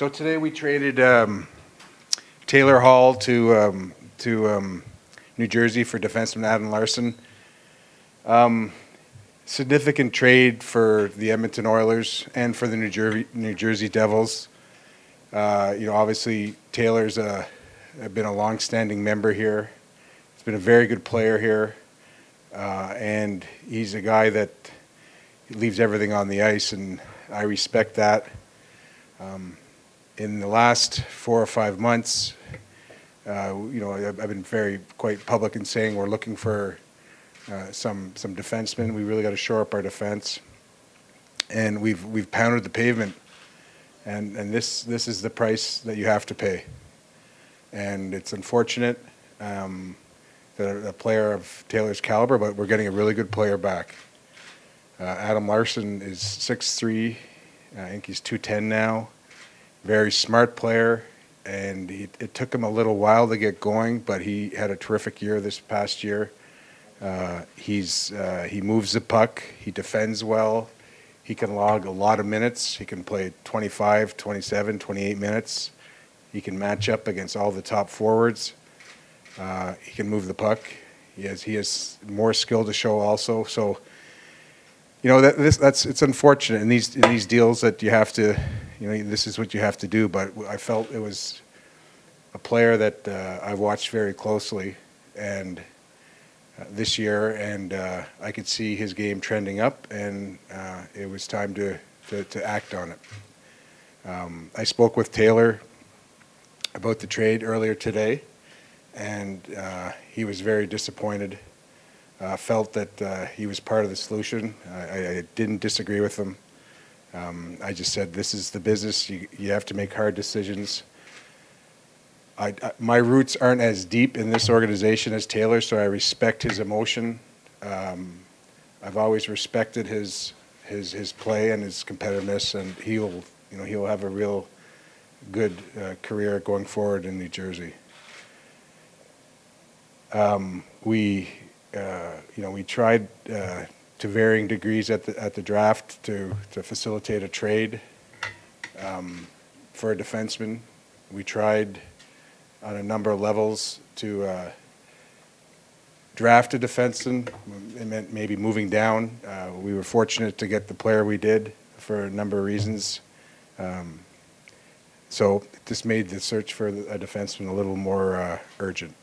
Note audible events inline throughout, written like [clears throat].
So today we traded um, Taylor Hall to um, to um, New Jersey for defenseman Adam Larsson. Um, significant trade for the Edmonton Oilers and for the New Jersey New Jersey Devils. Uh, you know, obviously Taylor's a, been a long-standing member here. He's been a very good player here, uh, and he's a guy that leaves everything on the ice, and I respect that. Um, in the last four or five months, uh, you know, I've, been very quite public in saying we're looking for uh, some some defensemen. We really got to shore up our defense, and we've we've pounded the pavement, and and this this is the price that you have to pay, and it's unfortunate um, that a, player of Taylor's caliber, but we're getting a really good player back. Uh, Adam Larsson is 6'3", I think he's 210 now. Very smart player, and he, it took him a little while to get going, but he had a terrific year this past year. Uh, he's uh, he moves the puck, he defends well, he can log a lot of minutes. He can play 25, 27, 28 minutes. He can match up against all the top forwards. Uh, he can move the puck. He has he has more skill to show also. So you know that this that's it's unfortunate in these in these deals that you have to you know this is what you have to do but i felt it was a player that uh, i watched very closely and uh, this year and uh, i could see his game trending up and uh, it was time to, to, to act on it um, i spoke with taylor about the trade earlier today and uh, he was very disappointed uh, felt that he was part of the solution. I, I didn't disagree with him. Um, I just said, this is the business. You, you have to make hard decisions. I, I, my roots aren't as deep in this organization as Taylor, so I respect his emotion. Um, I've always respected his his his play and his competitiveness, and he'll you know he'll have a real good uh, career going forward in New Jersey. Um, we uh, you know, we tried uh, to varying degrees at the at the draft to to facilitate a trade um, for a defenseman. We tried on a number of levels to uh, draft a defenseman. It meant maybe moving down. Uh, we were fortunate to get the player we did for a number of reasons. Um, so this made the search for a defenseman a little more uh, urgent.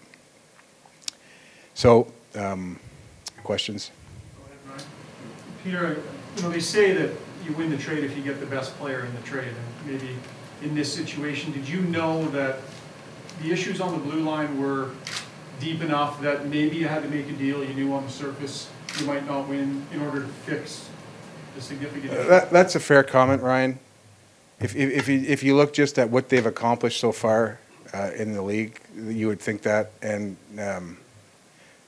So um, questions? Peter, you know, they say that you win the trade if you get the best player in the trade. And maybe in this situation, did you know that the issues on the blue line were deep enough that maybe you had to make a deal you knew on the surface you might not win in order to fix the significant uh, That, that's a fair comment, Ryan. If, if, if you, if you look just at what they've accomplished so far uh, in the league, you would think that. And um,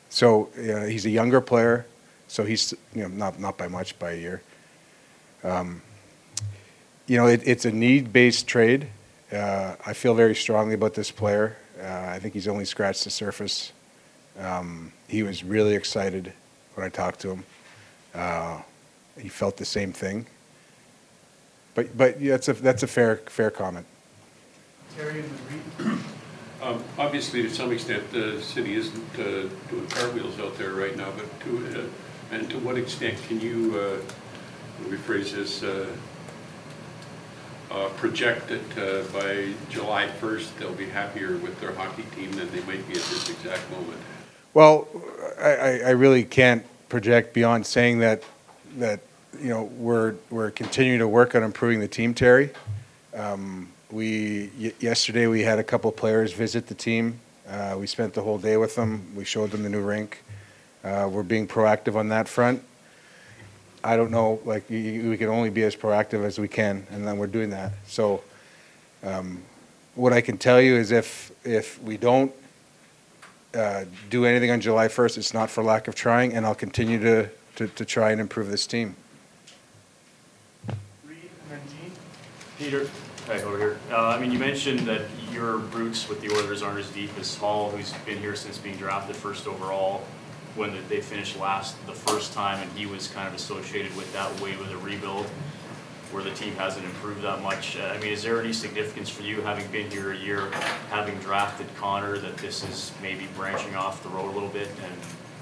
so he's a younger player, so he's you know not not by much by a year. Um, you know, it, it's a need-based trade. Uh, I feel very strongly about this player. Uh, I think he's only scratched the surface. Um, he was really excited when I talked to him. Uh, he felt the same thing. But but yeah, that's a that's a fair fair comment. Terry [clears throat] um, obviously, to some extent, the city isn't uh, doing cartwheels out there right now, but to, uh, and to what extent can you, uh, rephrase this, uh, uh, project that by July 1st, they'll be happier with their hockey team than they might be at this exact moment? Well, I, I really can't project beyond saying that that you know we're we're continuing to work on improving the team, Terry. Um, we yesterday we had a couple players visit the team. Uh, we spent the whole day with them. We showed them the new rink. Uh, we're being proactive on that front. I don't know, like we can only be as proactive as we can, and then we're doing that. So, um, what I can tell you is if if we don't uh, do anything on July 1st, it's not for lack of trying, and I'll continue to to, to try and improve this team. Reed and then team? Peter, Hi, over here. Uh, I mean, you mentioned that your roots with the Oilers aren't as deep as Small, who's been here since being drafted first overall, when they finished last the first time, and he was kind of associated with that wave of the rebuild. where the team hasn't improved that much. Uh, I mean, is there any significance for you, having been here a year, having drafted Connor, that this is maybe branching off the road a little bit and,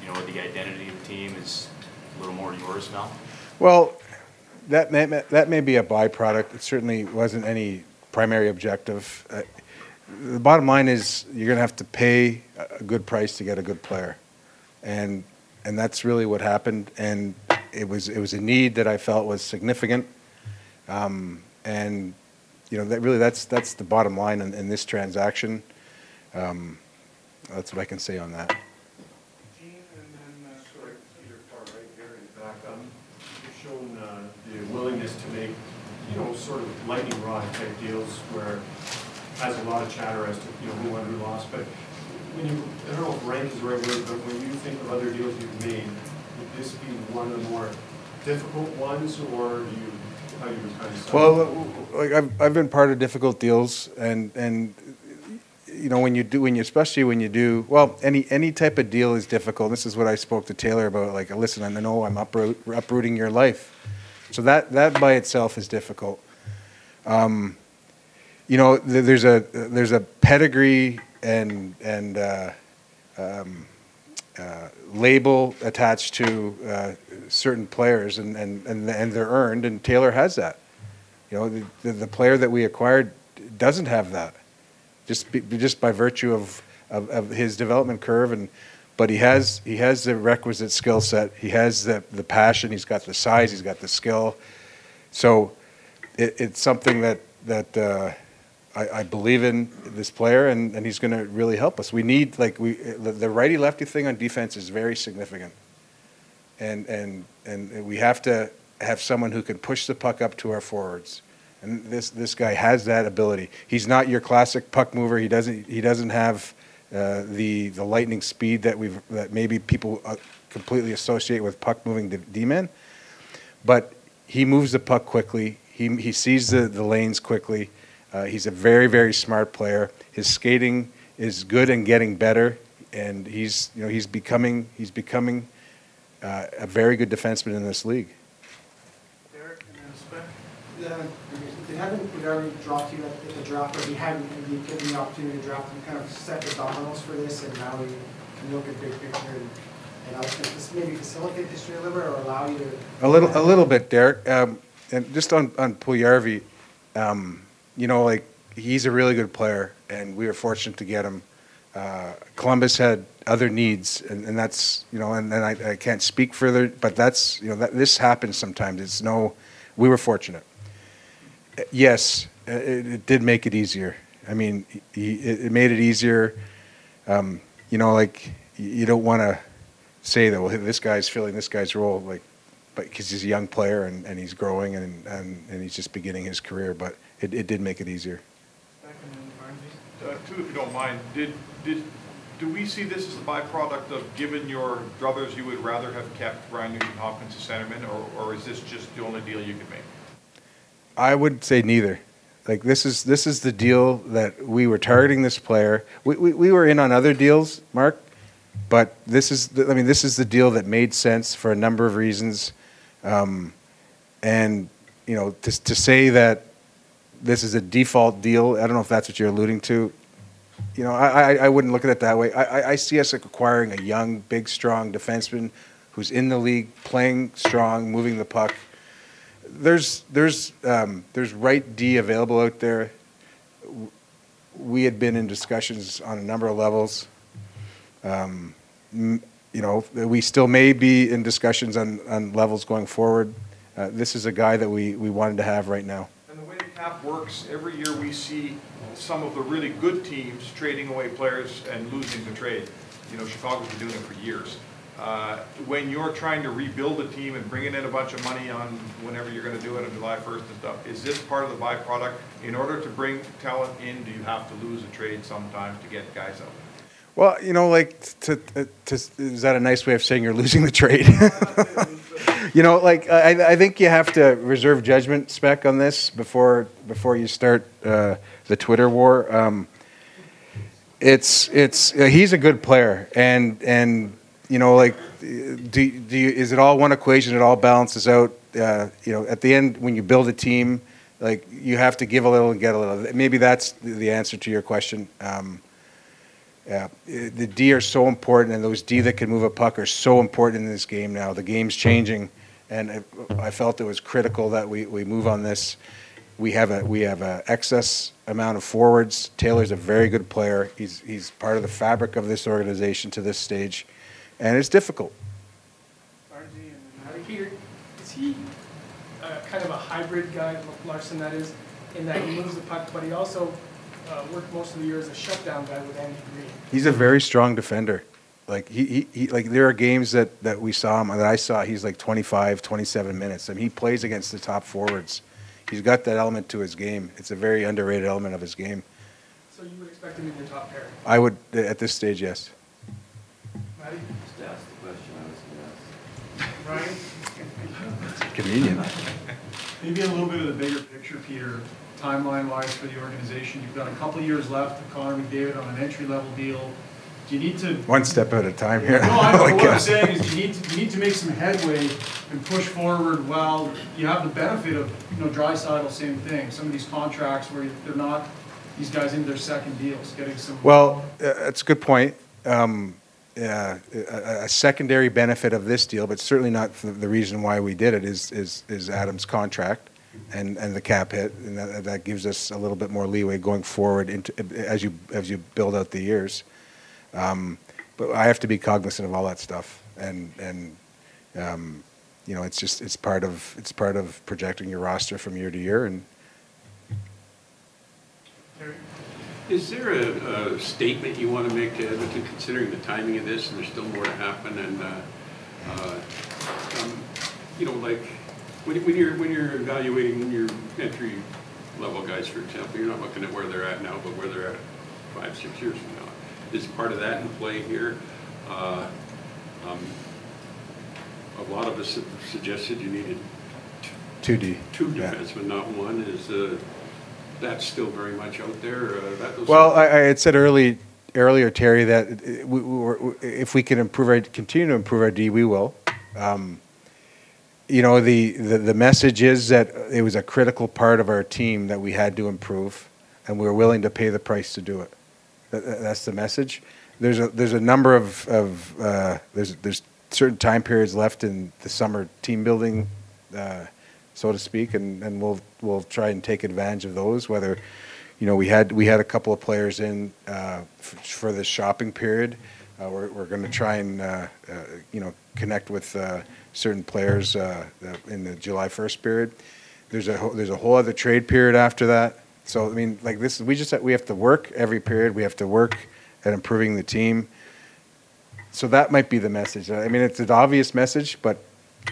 you know, the identity of the team is a little more yours now? Well, that may, that may be a byproduct. It certainly wasn't any primary objective. Uh, The bottom line is you're going to have to pay a a good price to get a good player. And, and that's really what happened. And it was, it was a need that I felt was significant. Um, And, you know, that really, that's, that's the bottom line in, in this transaction. Um, That's what I can say on that. Gene, and then, uh, Peter Carr right here back. Um, shown uh, the willingness to make, you know, sort of lightning rod type deals where has a lot of chatter as to, you know, who won, who lost. But when you, I don't know if rank is the right word, but when you think of other deals you've made, would this be one of the more difficult ones, or do you, how you kind of? Well, like I've, I've been part of difficult deals and, and, you know, when you do, when you, especially when you do, well, any, any type of deal is difficult. This is what I spoke to Taylor about, like, listen, I know I'm uproot, uprooting your life. So that, that by itself is difficult. Um, you know, th- there's a, there's a pedigree and, and, uh, um, uh, label attached to uh, certain players, and, and, and and they're earned, and Taylor has that. You know, the, the, player that we acquired doesn't have that, just be, just by virtue of, of, of his development curve, and but he has he has the requisite skill set. He has the the passion. He's got the size. He's got the skill. So, it, it's something that that. I, I believe in this player, and, and he's going to really help us. We need like we the, the righty lefty thing on defense is very significant, and and and we have to have someone who can push the puck up to our forwards, and this this guy has that ability. He's not your classic puck mover. He doesn't he doesn't have uh, the the lightning speed that we've that maybe people uh, completely associate with puck moving D men, but he moves the puck quickly. He he sees the the lanes quickly. Uh, he's a very, very smart player. His skating is good and getting better, and he's, you know, he's becoming, he's becoming uh, a very good defenseman in this league. Derek and then Spec? Yeah, they haven't regarding dropped you at the draft, or we hadn't maybe given the opportunity to draft them, kind of set the dominoes for this, and now we can look at big picture and, and I think this maybe facilitate this year a little bit, or allow you to. A little, a little bit, Derek. Um, and just on on Puljujarvi, um, you know, like he's a really good player, and we were fortunate to get him. Uh, Columbus had other needs, and, and that's you know, and, and I, I can't speak further, but that's you know, that this happens sometimes. It's no, we were fortunate. Uh, Yes, uh, it, it did make it easier. I mean, he, it, made it easier. Um, you know, like you don't want to say that well, this guy's filling this guy's role, like, but because he's a young player and, and he's growing and, and and he's just beginning his career, but it, it did make it easier. Spec and then Barnsey? Uh, Two, if you don't mind, did, did, do we see this as a byproduct of, given your druthers, you would rather have kept Ryan Nugent Hopkins as centerman, or, or is this just the only deal you could make? I would say neither. Like this is this is the deal that we were targeting this player. We, we, we were in on other deals, Mark, but this is the, I mean this is the deal that made sense for a number of reasons, um, and you know to to say that this is a default deal. I don't know if that's what you're alluding to. You know, I, I, I wouldn't look at it that way. I, I- see us acquiring a young, big, strong defenseman who's in the league, playing strong, moving the puck. There's there's um, there's right D available out there. We had been in discussions on a number of levels. Um, you know, we still may be in discussions on, on levels going forward. Uh, this is a guy that we, we wanted to have right now. Cap works, every year we see some of the really good teams trading away players and losing the trade. You know, Chicago's been doing it for years. Uh, When you're trying to rebuild a team and bringing in a bunch of money on whenever you're gonna do it on July first and stuff, is this part of the byproduct? In order to bring talent in, do you have to lose a trade sometimes to get guys out? Well, you know, like to, to, is that a nice way of saying you're losing the trade? [laughs] [laughs] you know, like I, I think you have to reserve judgment spec on this before before you start uh, the Twitter war. Um, it's it's uh, he's a good player, and and you know, like, do, do you, is it all one equation? It all balances out. Uh, you know, at the end, when you build a team, like you have to give a little and get a little. Maybe that's the, answer to your question. Um, yeah, eh, the D are so important, and those D that can move a puck are so important in this game now. The game's changing, and I, I felt it was critical that we, we move on this. We have a we have a excess amount of forwards. Taylor's a very good player. He's he's part of the fabric of this organization to this stage, and it's difficult. RG is he uh, kind of a hybrid guy, Larsson that is, in that he moves the puck, but he also uh, worked most of the year as a shutdown guy with Andy Greene? He's a very strong defender. Like he, he, he like there are games that, that we saw him that I saw he's like 25, 27 minutes. I mean he plays against the top forwards. He's got that element to his game. It's a very underrated element of his game. So you would expect him in your top pair? I would at this stage, yes. Matty? Just ask the question I was gonna ask. Ryan? Convenient. Maybe a little bit of the bigger picture, Peter, timeline-wise for the organization. You've got a couple years left with Connor McDavid on an entry-level deal. Do you need to One step at a time here. No, I [laughs] know, Like, what I'm saying is you need to, you need to make some headway and push forward while you have the benefit of, you know, Draisaitl, same thing. Some of these contracts where they're not, these guys into their second deals, getting some. Well, uh, that's a good point. Um, yeah, a, a secondary benefit of this deal, but certainly not the, the reason why we did it, is is, is Adam's contract and, and the cap hit, and that, that gives us a little bit more leeway going forward into as you as you build out the years. Um, but I have to be cognizant of all that stuff, and and um, you know, it's just it's part of it's part of projecting your roster from year to year, and? Is there a, a statement you want to make to Edmonton, considering the timing of this, and there's still more to happen, and, uh, uh, um, you know, like, when, when you're, when you're evaluating your entry level guys, for example, you're not looking at where they're at now, but where they're at five, six years from now. Is part of that in play here? Uh, um, A lot of us have suggested you needed two D. two Yeah. defensemen, not one. Is, uh, that still very much out there? Uh, Well, I, I had said early, earlier, Terry, that uh, we, we were, if we can improve our, continue to improve our D, we will. Um, you know, the, the, the message is that it was a critical part of our team that we had to improve, and we were willing to pay the price to do it. That, that- that's the message. There's a, there's a number of, of, uh, there's, there's certain time periods left in the summer team building, uh, so to speak, and, and we'll, we'll try and take advantage of those, whether, you know, we had, we had a couple of players in, uh, for this shopping period. Uh, we're, we're gonna try and, uh, uh, you know, connect with, certain players, uh, in the July first period. There's a, whole- there's a whole other trade period after that. So, I mean, like this, we just, we have to work every period, we have to work at improving the team. So that might be the message. I mean, it's an obvious message, but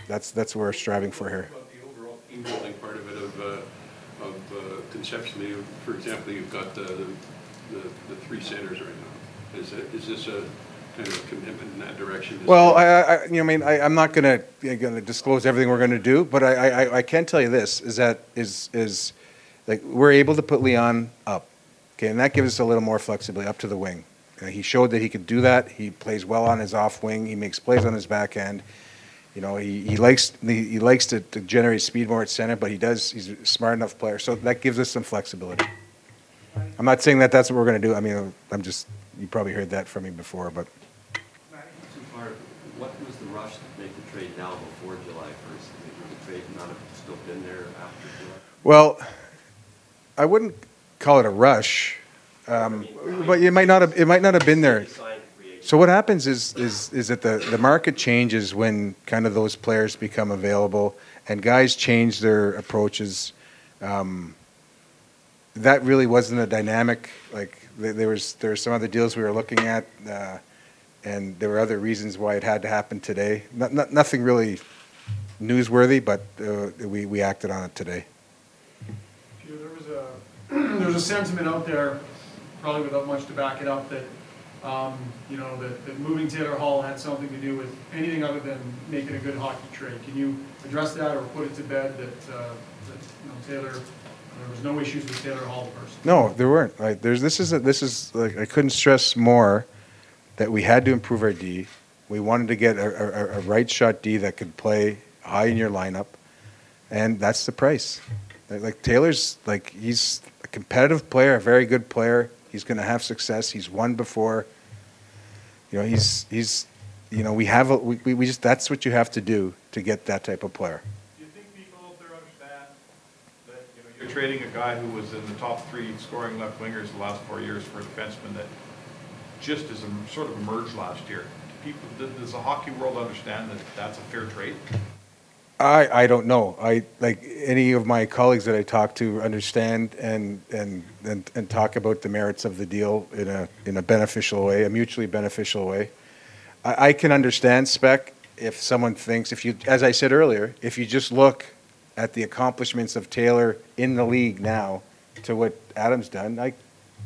that's, that's what we're striving for here. The overall team building part of it, of, uh, uh, conceptually, for example, you've got the, the, the three centers right now. Is this a kind of commitment in that direction? Well, I, I, you know, I mean, I, I'm not gonna, gonna disclose everything we're gonna do, but I, I, I can tell you this, is that, is, is, like, we're able to put Leon up, okay, and that gives us a little more flexibility, up to the wing. He showed that he could do that, he plays well on his off wing, he makes plays on his back end. You know, he, he likes, he he likes to, to generate speed more at center, but he does, he's a smart enough player, so that gives us some flexibility. I'm not saying that that's what we're gonna do, I mean, I'm just, you probably heard that from me before, but. Matty? Two-part, what was the rush to make the trade now before July first? I mean, would the trade not have still been there after July? Well, I wouldn't call it a rush, um, but it might not have, it might not have been there. So what happens is, is, is that the, the market changes when kind of those players become available and guys change their approaches. Um, That really wasn't a dynamic, like, there, there was, there were some other deals we were looking at, uh, and there were other reasons why it had to happen today. Not, not, nothing really newsworthy, but, uh, we, we acted on it today. Peter, there a, sentiment out there, probably without much to back it up, that, um, you know, that, that moving Taylor Hall had something to do with anything other than making a good hockey trade. Can you address that or put it to bed that, uh, that, you know, Taylor, there was no issues with Taylor Hall personally? No, there weren't. Like, there's, this is, a- this is, like, I couldn't stress more that we had to improve our D. We wanted to get a, a, a right shot D that could play high in your lineup, and that's the price. Like- Like Taylor's, like he's competitive player, a very good player. He's going to have success. He's won before. You know, he's he's, you know, we have a, we, we we just that's what you have to do to get that type of player. Do you think people out there understand that, you know, you're trading a guy who was in the top three scoring left wingers the last four years for a defenseman that just a sort of emerged last year? People, does the hockey world understand that that's a fair trade? I, I don't know. I like any of my colleagues that I talk to understand and, and, and, and talk about the merits of the deal in a, in a beneficial way, a mutually beneficial way. I, I can understand spec if someone thinks, if you, as I said earlier, if you just look at the accomplishments of Taylor in the league now to what Adam's done, I,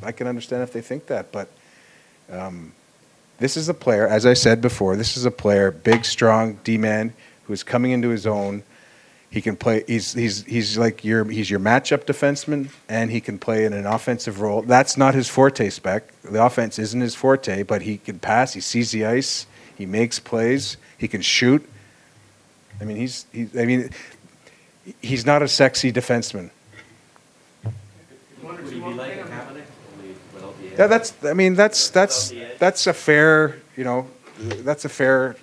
I can understand if they think that, but, um, this is a player, as I said before, this is a player, big, strong D-man, who's coming into his own. He can play. He's he's he's like your he's your matchup defenseman, and he can play in an offensive role. That's not his forte spec. The offense isn't his forte, but he can pass. He sees the ice. He makes plays. He can shoot. I mean, he's he. I mean, he's not a sexy defenseman. Yeah, that's. I mean, that's that's that's a fair. You know, that's a fair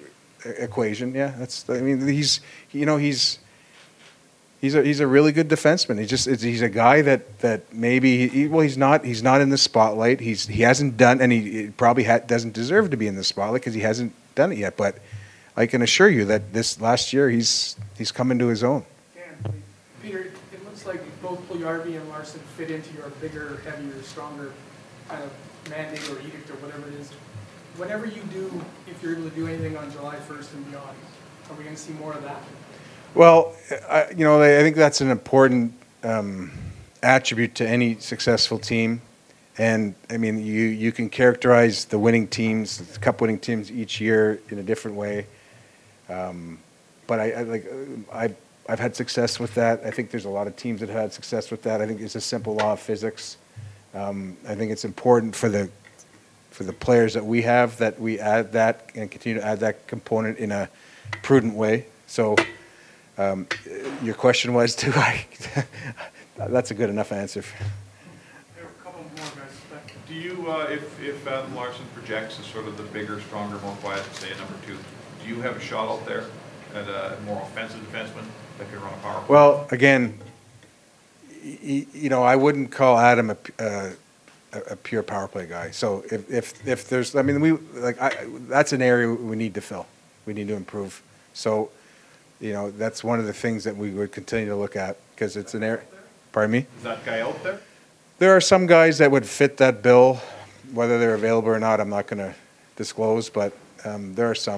equation. Yeah, that's. I mean, he's. You know, he's. He's a he's a really good defenseman. He just he's a guy that that maybe he, well he's not he's not in the spotlight. He's he hasn't done and he probably ha- doesn't deserve to be in the spotlight because he hasn't done it yet. But I can assure you that this last year he's he's come into his own. Dan, Peter, it looks like both Puljujarvi and Larsson fit into your bigger, heavier, stronger kind of mandate or edict or whatever it is. Whatever you do, if you're able to do anything on July 1st and beyond, are we going to see more of that? Well, I, you know, I think that's an important um, attribute to any successful team. And I mean, you, you can characterize the winning teams, the cup winning teams each year in a different way. Um, but I, I like, I, I've had success with that. I think there's a lot of teams that have had success with that. I think it's a simple law of physics. Um, I think it's important for the, for the players that we have that we add that and continue to add that component in a prudent way. So, um, Your question was, [laughs] do I, that's a good enough answer. There are a couple more guys, Do you, uh, if, if Adam Larsson projects as sort of the bigger, stronger, more quiet, say, a number two, do you have a shot out there at a more offensive defenseman that can run a power play? Well, again, you know, I wouldn't call Adam a, uh, a, a pure power play guy. So if, if, if there's, I mean, we, like, I, that's an area we need to fill. We need to improve. So, you know, that's one of the things that we would continue to look at, because it's an area, pardon me? Is that guy out there? There are some guys that would fit that bill, whether they're available or not, I'm not gonna disclose, but, um, there are some.